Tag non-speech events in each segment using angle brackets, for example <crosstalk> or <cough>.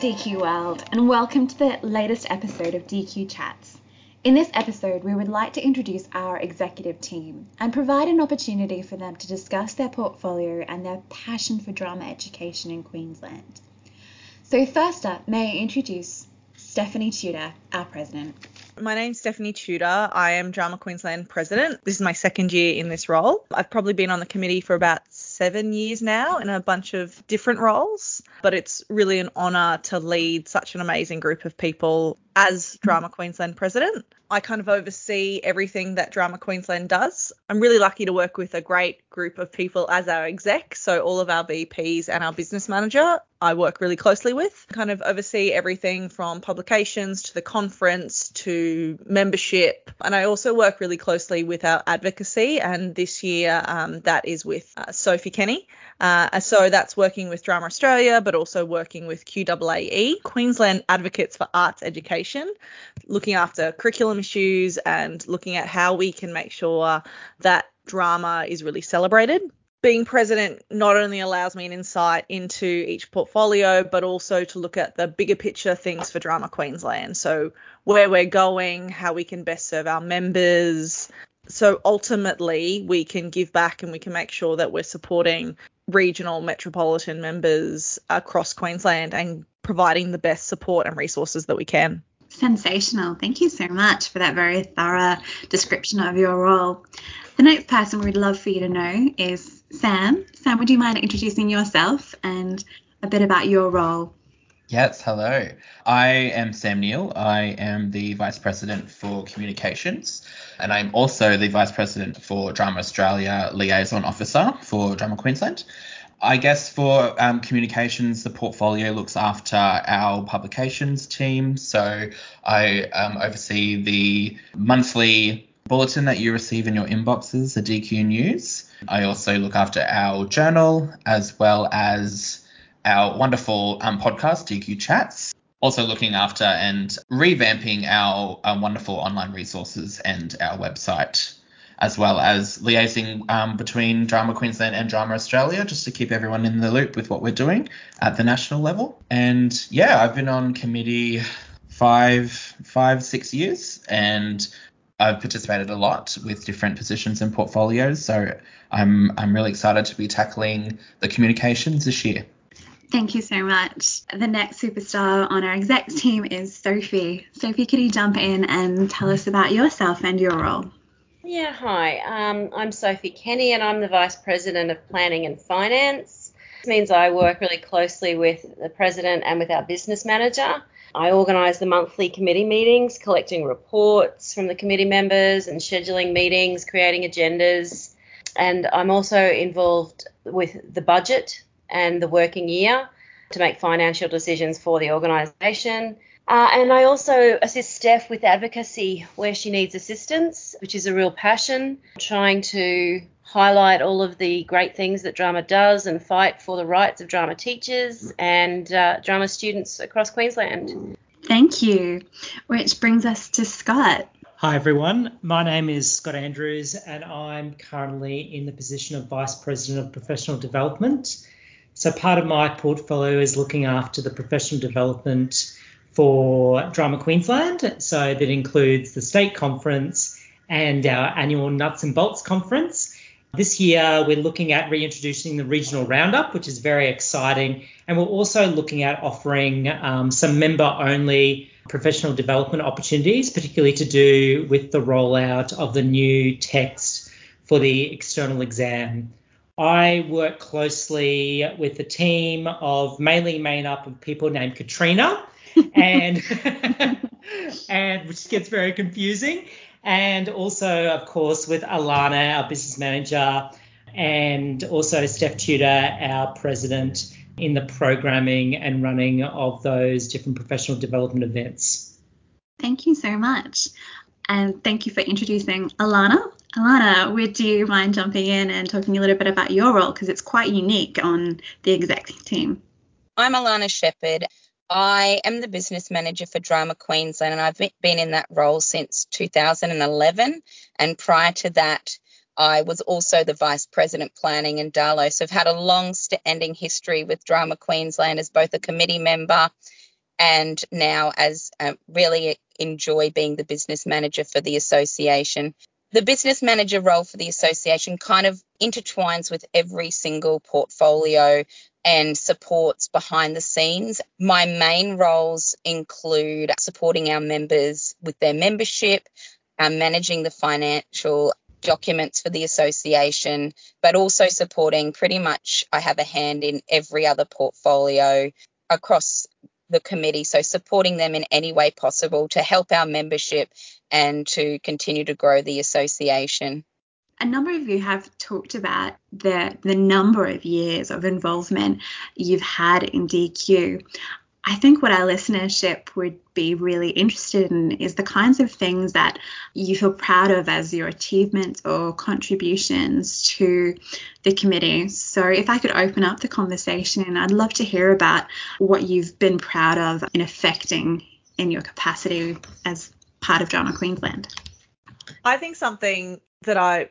DQ World, and welcome to the latest episode of DQ Chats. In this episode, we would like to introduce our executive team and provide an opportunity for them to discuss their portfolio and their passion for drama education in Queensland. So, first up, may I introduce Stephanie Tudor, our president. My name's Stephanie Tudor. I am Drama Queensland president. This is my second year in this role. I've probably been on the committee for about seven years now in a bunch of different roles, but it's really an honour to lead such an amazing group of people as Drama Queensland president. I kind of oversee everything that Drama Queensland does. I'm really lucky to work with a great group of people as our exec. So, all of our VPs and our business manager, I work really closely with. Kind of oversee everything from publications to the conference to membership. And I also work really closely with our advocacy. And this year, um, that is with uh, Sophie Kenny. Uh, so that's working with Drama Australia, but also working with QAAE, Queensland Advocates for Arts Education, looking after curriculum issues and looking at how we can make sure that drama is really celebrated. Being president not only allows me an insight into each portfolio, but also to look at the bigger picture things for Drama Queensland. So, where we're going, how we can best serve our members, so ultimately we can give back and we can make sure that we're supporting regional metropolitan members across Queensland and providing the best support and resources that we can. Sensational. Thank you so much for that very thorough description of your role. The next person we'd love for you to know is Sam. Sam, would you mind introducing yourself and a bit about your role? Yes, hello. I am Sam Neal. I am the Vice President for Communications, and I'm also the Vice President for Drama Australia Liaison Officer for Drama Queensland. I guess for um, communications, the portfolio looks after our publications team. So I um, oversee the monthly bulletin that you receive in your inboxes, the DQ News. I also look after our journal as well as our wonderful um, podcast, DQ Chats. Also looking after and revamping our um, wonderful online resources and our website, as well as liaising um, between Drama Queensland and Drama Australia, just to keep everyone in the loop with what we're doing at the national level. And yeah, I've been on committee five, five, six years, and I've participated a lot with different positions and portfolios. So I'm I'm really excited to be tackling the communications this year. Thank you so much. The next superstar on our execs team is Sophie. Sophie, could you jump in and tell us about yourself and your role? Yeah, hi. Um, I'm Sophie Kenny and I'm the Vice President of Planning and Finance. This means I work really closely with the President and with our Business Manager. I organise the monthly committee meetings, collecting reports from the committee members and scheduling meetings, creating agendas. And I'm also involved with the budget and the working year to make financial decisions for the organisation. Uh, and I also assist Steph with advocacy where she needs assistance, which is a real passion, trying to highlight all of the great things that drama does and fight for the rights of drama teachers and uh, drama students across Queensland. Thank you. Which brings us to Scott. Hi everyone, my name is Scott Andrews and I'm currently in the position of Vice President of Professional Development so part of my portfolio is looking after the professional development for Drama Queensland. So that includes the state conference and our annual Nuts and Bolts conference. This year, we're looking at reintroducing the regional roundup, which is very exciting. And we're also looking at offering um, some member only professional development opportunities, particularly to do with the rollout of the new text for the external exam. I work closely with a team of mainly made up of people named Katrina, and <laughs> and which gets very confusing. And also, of course, with Alana, our business manager, and also Steph Tudor, our president, in the programming and running of those different professional development events. Thank you so much. And thank you for introducing Alana. Alana, would you mind jumping in and talking a little bit about your role because it's quite unique on the exec team? I'm Alana Shepherd. I am the business manager for Drama Queensland and I've been in that role since 2011. And prior to that, I was also the Vice President Planning in Darlow, so I've had a long standing history with Drama Queensland as both a committee member and now as uh, really enjoy being the business manager for the association. The business manager role for the association kind of intertwines with every single portfolio and supports behind the scenes. My main roles include supporting our members with their membership, uh, managing the financial documents for the association, but also supporting pretty much I have a hand in every other portfolio across the committee. So supporting them in any way possible to help our membership and to continue to grow the association. A number of you have talked about the the number of years of involvement you've had in DQ. I think what our listenership would be really interested in is the kinds of things that you feel proud of as your achievements or contributions to the committee. So, if I could open up the conversation, I'd love to hear about what you've been proud of in affecting in your capacity as part of Drama Queensland. I think something that I'm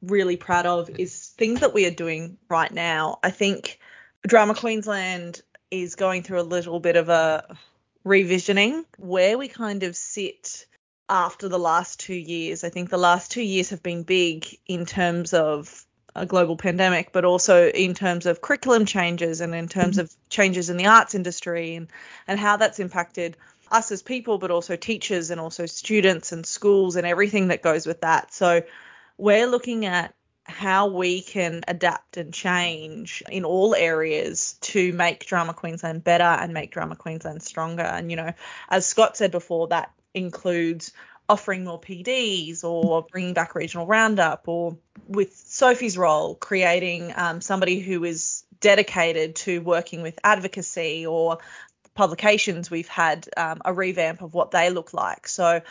really proud of is things that we are doing right now. I think Drama Queensland is going through a little bit of a revisioning where we kind of sit after the last two years. I think the last two years have been big in terms of a global pandemic, but also in terms of curriculum changes and in terms mm-hmm. of changes in the arts industry and, and how that's impacted us as people, but also teachers and also students and schools and everything that goes with that. So we're looking at how we can adapt and change in all areas to make Drama Queensland better and make Drama Queensland stronger. And, you know, as Scott said before, that includes offering more PDs or bringing back regional roundup or with Sophie's role, creating um, somebody who is dedicated to working with advocacy or publications. We've had um, a revamp of what they look like. So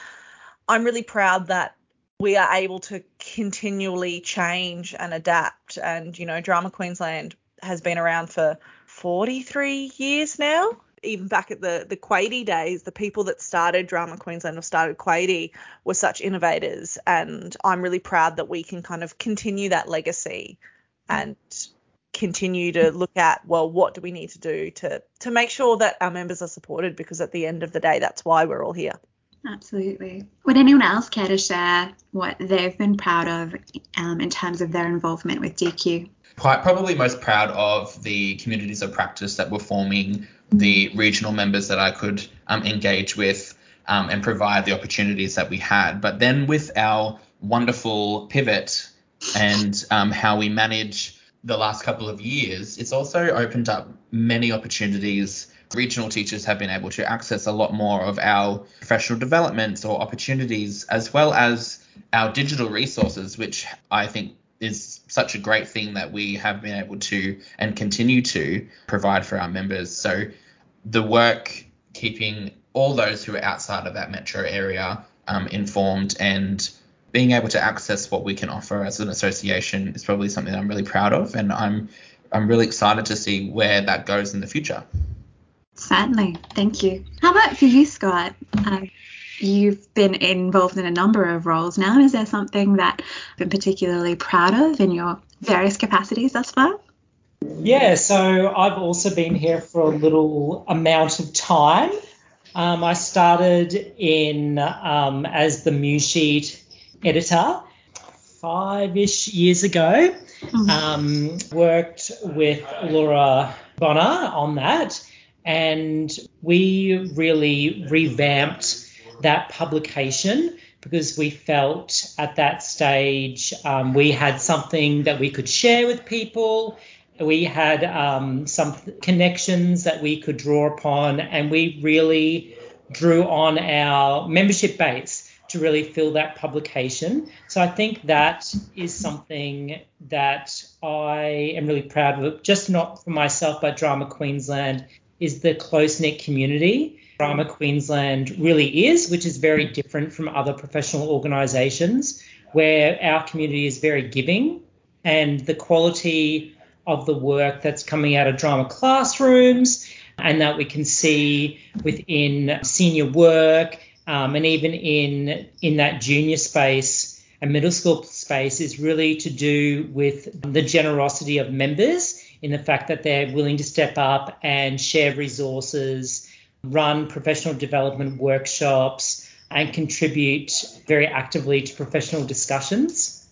I'm really proud that we are able to continually change and adapt. And, you know, Drama Queensland has been around for 43 years now. Even back at the the Quaidy days, the people that started Drama Queensland or started Quaidy were such innovators, and I'm really proud that we can kind of continue that legacy and continue to look at well, what do we need to do to to make sure that our members are supported? Because at the end of the day, that's why we're all here. Absolutely. Would anyone else care to share what they've been proud of um, in terms of their involvement with DQ? Quite Probably most proud of the communities of practice that were forming, the regional members that I could um, engage with um, and provide the opportunities that we had. But then with our wonderful pivot and um, how we manage the last couple of years, it's also opened up many opportunities regional teachers have been able to access a lot more of our professional developments or opportunities, as well as our digital resources, which I think is such a great thing that we have been able to and continue to provide for our members. So the work keeping all those who are outside of that metro area um, informed and being able to access what we can offer as an association is probably something I'm really proud of, and I'm I'm really excited to see where that goes in the future. Certainly. Thank you. How about for you, Scott? Um, you've been involved in a number of roles now. Is there something that you've been particularly proud of in your various capacities thus far? Yeah, so I've also been here for a little amount of time. Um, I started in um, as the Musesheet editor five-ish years ago. Mm-hmm. Um, worked with Laura Bonner on that, and we really revamped that publication because we felt at that stage um, we had something that we could share with people. We had um, some connections that we could draw upon, and we really drew on our membership base to really fill that publication. So I think that is something that I am really proud of, just not for myself, but Drama Queensland is the close knit community. Drama Queensland really is, which is very different from other professional organisations where our community is very giving and the quality of the work that's coming out of drama classrooms and that we can see within senior work um, and even in in that junior space and middle school space is really to do with the generosity of members in the fact that they're willing to step up and share resources, run professional development workshops, and contribute very actively to professional discussions.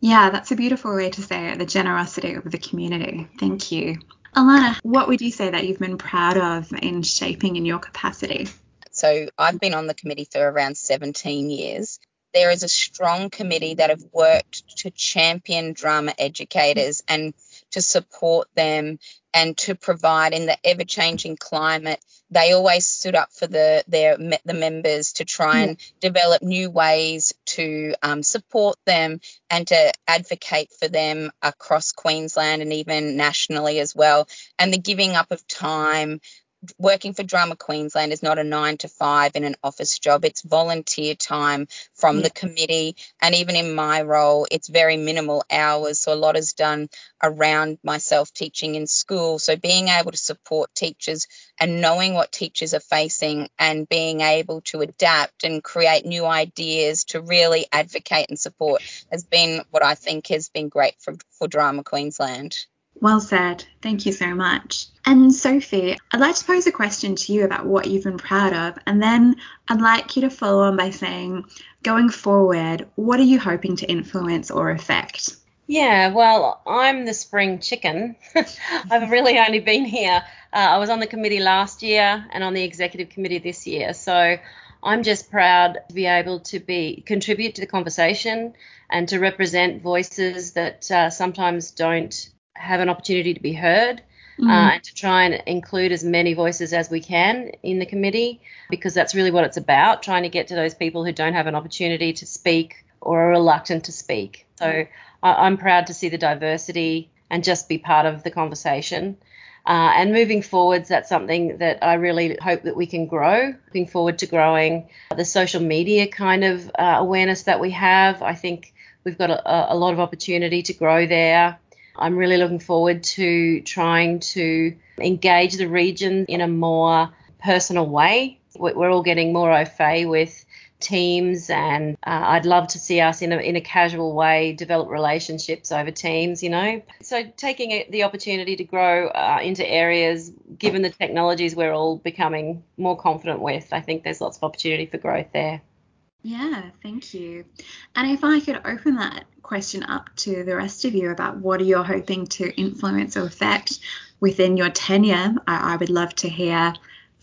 Yeah, that's a beautiful way to say it the generosity of the community. Thank you. Alana, what would you say that you've been proud of in shaping in your capacity? So, I've been on the committee for around 17 years. There is a strong committee that have worked to champion drama educators and to support them and to provide in the ever changing climate they always stood up for the their the members to try and develop new ways to um, support them and to advocate for them across Queensland and even nationally as well. And the giving up of time working for Drama Queensland is not a nine to five in an office job. It's volunteer time from yeah. the committee. And even in my role, it's very minimal hours. So a lot is done around myself teaching in school. So being able to support teachers and knowing what teachers are facing and being able to adapt and create new ideas to really advocate and support has been what I think has been great for, for Drama Queensland. Well said. Thank you so much. And Sophie, I'd like to pose a question to you about what you've been proud of, and then I'd like you to follow on by saying, going forward, what are you hoping to influence or affect? Yeah, well, I'm the spring chicken. <laughs> I've really only been here. Uh, I was on the committee last year and on the executive committee this year. So I'm just proud to be able to be contribute to the conversation and to represent voices that uh, sometimes don't have an opportunity to be heard. Mm. Uh, and to try and include as many voices as we can in the committee because that's really what it's about trying to get to those people who don't have an opportunity to speak or are reluctant to speak. So I, am proud to see the diversity and just be part of the conversation. Uh, and moving forwards, that's something that I really hope that we can grow. Looking forward to growing the social media kind of uh, awareness that we have. I think we've got a, a lot of opportunity to grow there. I'm really looking forward to trying to engage the region in a more personal way. We're all getting more au fait with teams and uh, I'd love to see us in a, in a casual way develop relationships over teams you know so taking the opportunity to grow uh, into areas given the technologies we're all becoming more confident with I think there's lots of opportunity for growth there yeah, thank you. And if I could open that question up to the rest of you about what are you hoping to influence or affect within your tenure, I, I would love to hear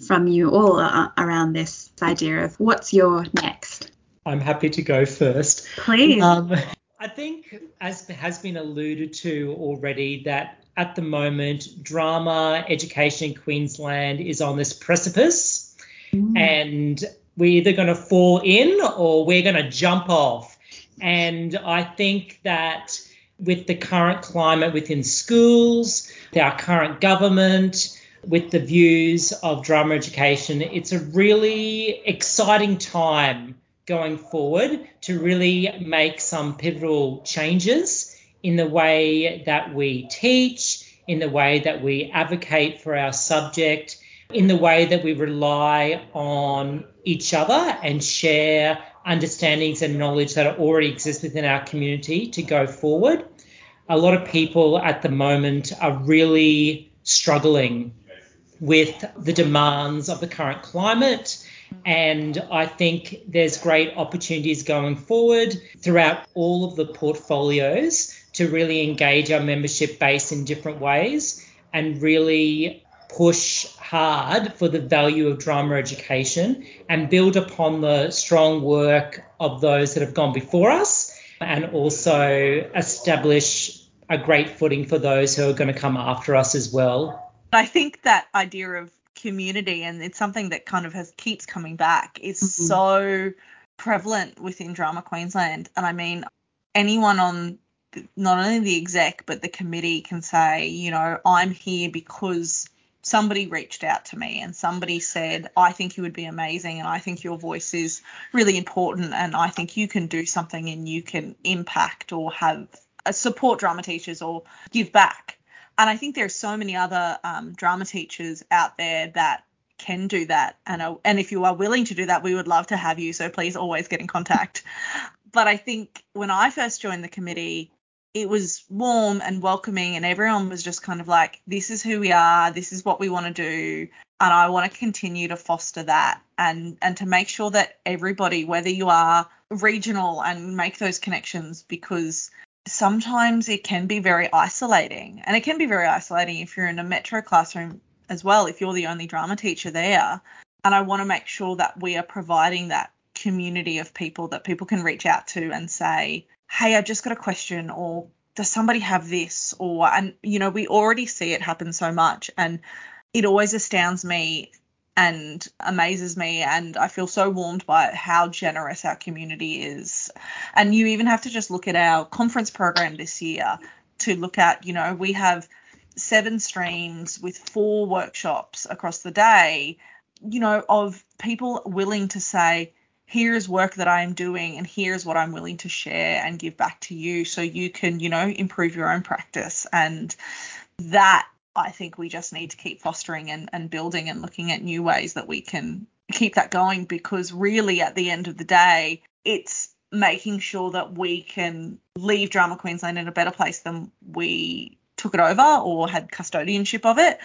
from you all uh, around this idea of what's your next. I'm happy to go first. Please. Um, I think, as has been alluded to already, that at the moment, drama education in Queensland is on this precipice. Mm. And we're either going to fall in or we're going to jump off. And I think that with the current climate within schools, our current government, with the views of drama education, it's a really exciting time going forward to really make some pivotal changes in the way that we teach, in the way that we advocate for our subject, in the way that we rely on each other and share understandings and knowledge that already exist within our community to go forward. A lot of people at the moment are really struggling with the demands of the current climate. And I think there's great opportunities going forward throughout all of the portfolios to really engage our membership base in different ways and really push hard for the value of drama education and build upon the strong work of those that have gone before us and also establish a great footing for those who are going to come after us as well. I think that idea of community and it's something that kind of has keeps coming back is mm-hmm. so prevalent within Drama Queensland and I mean anyone on not only the exec but the committee can say you know I'm here because somebody reached out to me and somebody said, I think you would be amazing and I think your voice is really important and I think you can do something and you can impact or have uh, support drama teachers or give back. And I think there are so many other um, drama teachers out there that can do that and uh, and if you are willing to do that we would love to have you so please always get in contact but I think when I first joined the committee, it was warm and welcoming and everyone was just kind of like this is who we are this is what we want to do and I want to continue to foster that and and to make sure that everybody whether you are regional and make those connections because sometimes it can be very isolating and it can be very isolating if you're in a metro classroom as well if you're the only drama teacher there and I want to make sure that we are providing that community of people that people can reach out to and say hey, I've just got a question, or does somebody have this? Or, and, you know, we already see it happen so much. And it always astounds me and amazes me. And I feel so warmed by how generous our community is. And you even have to just look at our conference program this year to look at, you know, we have seven streams with four workshops across the day, you know, of people willing to say, here's work that I am doing and here's what I'm willing to share and give back to you so you can, you know, improve your own practice. And that I think we just need to keep fostering and, and building and looking at new ways that we can keep that going because really at the end of the day, it's making sure that we can leave Drama Queensland in a better place than we took it over or had custodianship of it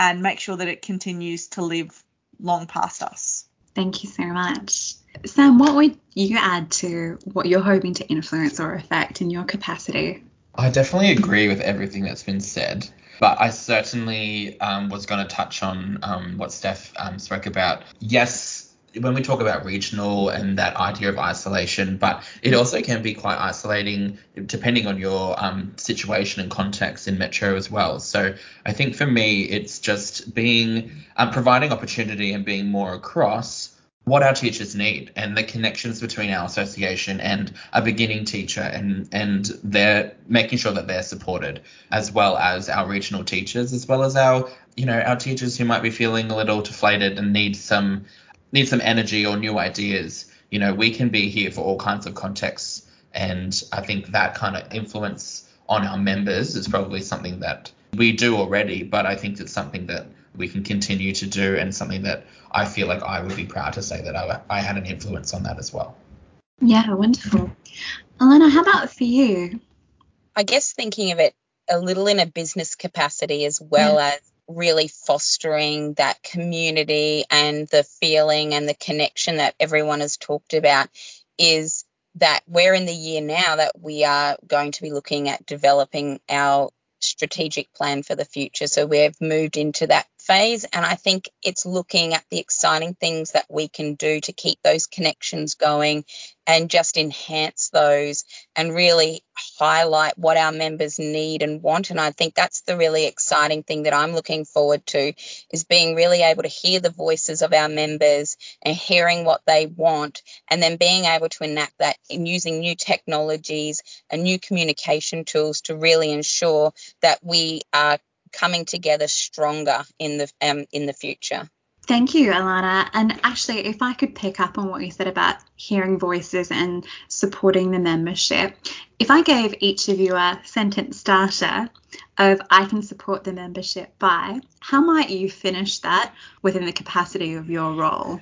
and make sure that it continues to live long past us. Thank you so much. Sam, what would you add to what you're hoping to influence or affect in your capacity? I definitely agree with everything that's been said, but I certainly um, was going to touch on um, what Steph um, spoke about. Yes, when we talk about regional and that idea of isolation, but it also can be quite isolating depending on your um, situation and context in metro as well. So I think for me, it's just being um, providing opportunity and being more across what our teachers need and the connections between our association and a beginning teacher and and they're making sure that they're supported as well as our regional teachers as well as our you know our teachers who might be feeling a little deflated and need some need some energy or new ideas. You know we can be here for all kinds of contexts and i think that kind of influence on our members is probably something that we do already but i think it's something that we can continue to do and something that I feel like I would be proud to say that I, I had an influence on that as well. Yeah, wonderful. Elena, how about for you? I guess thinking of it a little in a business capacity as well yeah. as really fostering that community and the feeling and the connection that everyone has talked about is that we're in the year now that we are going to be looking at developing our strategic plan for the future. So we've moved into that phase. And I think it's looking at the exciting things that we can do to keep those connections going and just enhance those and really highlight what our members need and want. And I think that's the really exciting thing that I'm looking forward to is being really able to hear the voices of our members and hearing what they want and then being able to enact that in using new technologies and new communication tools to really ensure that we are coming together stronger in the um, in the future. Thank you, Alana. And actually, if I could pick up on what you said about hearing voices and supporting the membership, if I gave each of you a sentence starter of I can support the membership by, how might you finish that within the capacity of your role?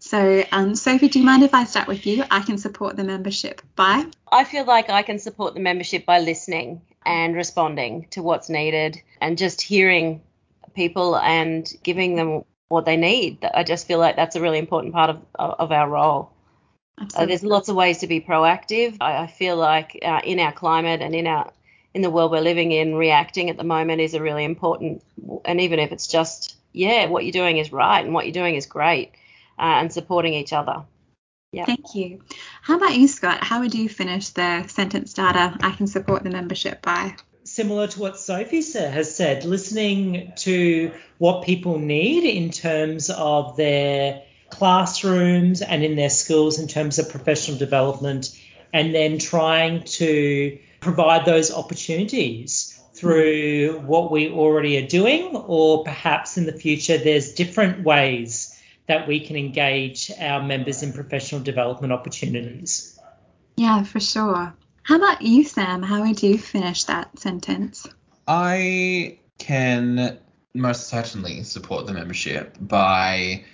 So, um, Sophie, do you mind if I start with you? I can support the membership by? I feel like I can support the membership by listening and responding to what's needed and just hearing people and giving them what they need. I just feel like that's a really important part of, of our role. Uh, there's lots of ways to be proactive. I, I feel like uh, in our climate and in our in the world we're living in, reacting at the moment is a really important. And even if it's just yeah, what you're doing is right and what you're doing is great, uh, and supporting each other. Yeah. Thank you. How about you, Scott? How would you finish the sentence starter? I can support the membership by. Similar to what Sophie has said, listening to what people need in terms of their classrooms and in their schools in terms of professional development, and then trying to provide those opportunities through what we already are doing, or perhaps in the future there's different ways that we can engage our members in professional development opportunities. Yeah, for sure. How about you, Sam? How would you finish that sentence? I can most certainly support the membership by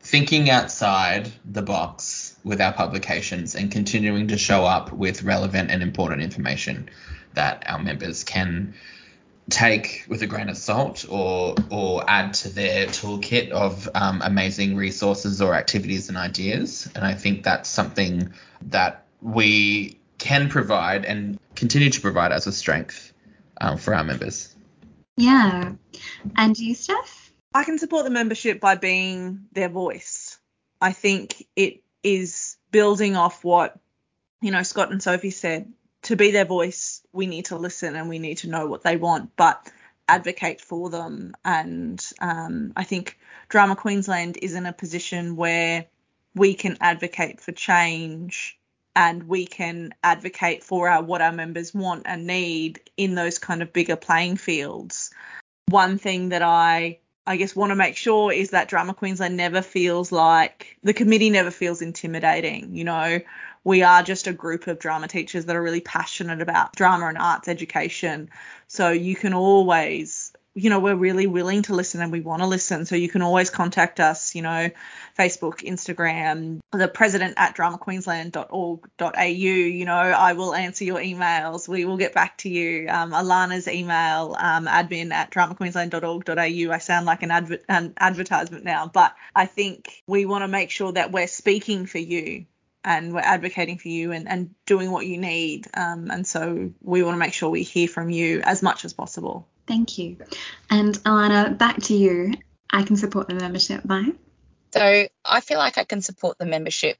thinking outside the box with our publications and continuing to show up with relevant and important information that our members can take with a grain of salt or or add to their toolkit of um, amazing resources or activities and ideas. And I think that's something that we can provide and continue to provide as a strength um, for our members. Yeah. And you, Steph? I can support the membership by being their voice. I think it is building off what, you know, Scott and Sophie said. To be their voice, we need to listen and we need to know what they want, but advocate for them. And um, I think Drama Queensland is in a position where we can advocate for change and we can advocate for our what our members want and need in those kind of bigger playing fields. One thing that I I guess want to make sure is that Drama Queensland never feels like the committee never feels intimidating. You know, we are just a group of drama teachers that are really passionate about drama and arts education. So you can always you know, we're really willing to listen and we want to listen. So you can always contact us, you know, Facebook, Instagram, the president at dramaqueensland.org.au. You know, I will answer your emails. We will get back to you. Um, Alana's email, um, admin at dramaqueensland.org.au. I sound like an, adver- an advertisement now, but I think we want to make sure that we're speaking for you and we're advocating for you and, and doing what you need. Um, and so we want to make sure we hear from you as much as possible. Thank you. And Alana, back to you. I can support the membership by? So I feel like I can support the membership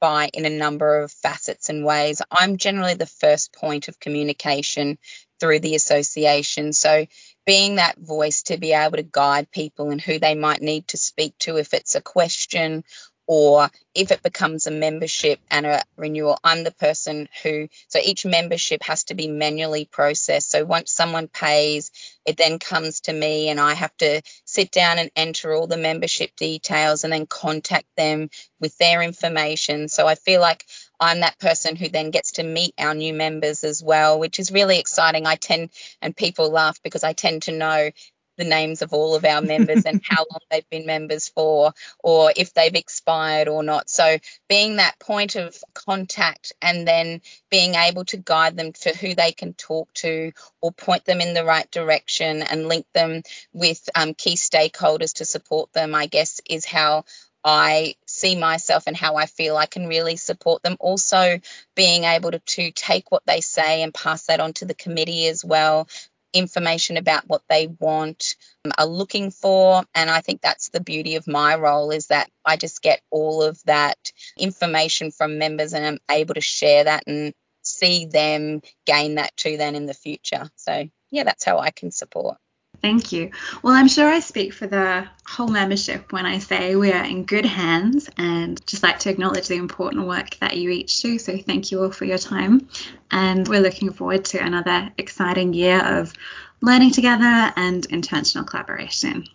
by in a number of facets and ways. I'm generally the first point of communication through the association. So being that voice to be able to guide people and who they might need to speak to if it's a question or if it becomes a membership and a renewal, I'm the person who, so each membership has to be manually processed. So once someone pays, it then comes to me and I have to sit down and enter all the membership details and then contact them with their information. So I feel like I'm that person who then gets to meet our new members as well, which is really exciting. I tend, and people laugh because I tend to know the names of all of our members and how long they've been members for, or if they've expired or not. So, being that point of contact and then being able to guide them to who they can talk to or point them in the right direction and link them with um, key stakeholders to support them, I guess, is how I see myself and how I feel I can really support them. Also, being able to, to take what they say and pass that on to the committee as well, information about what they want, um, are looking for. And I think that's the beauty of my role is that I just get all of that information from members and I'm able to share that and see them gain that too then in the future. So, yeah, that's how I can support. Thank you. Well, I'm sure I speak for the whole membership when I say we are in good hands and just like to acknowledge the important work that you each do. So thank you all for your time. And we're looking forward to another exciting year of learning together and intentional collaboration.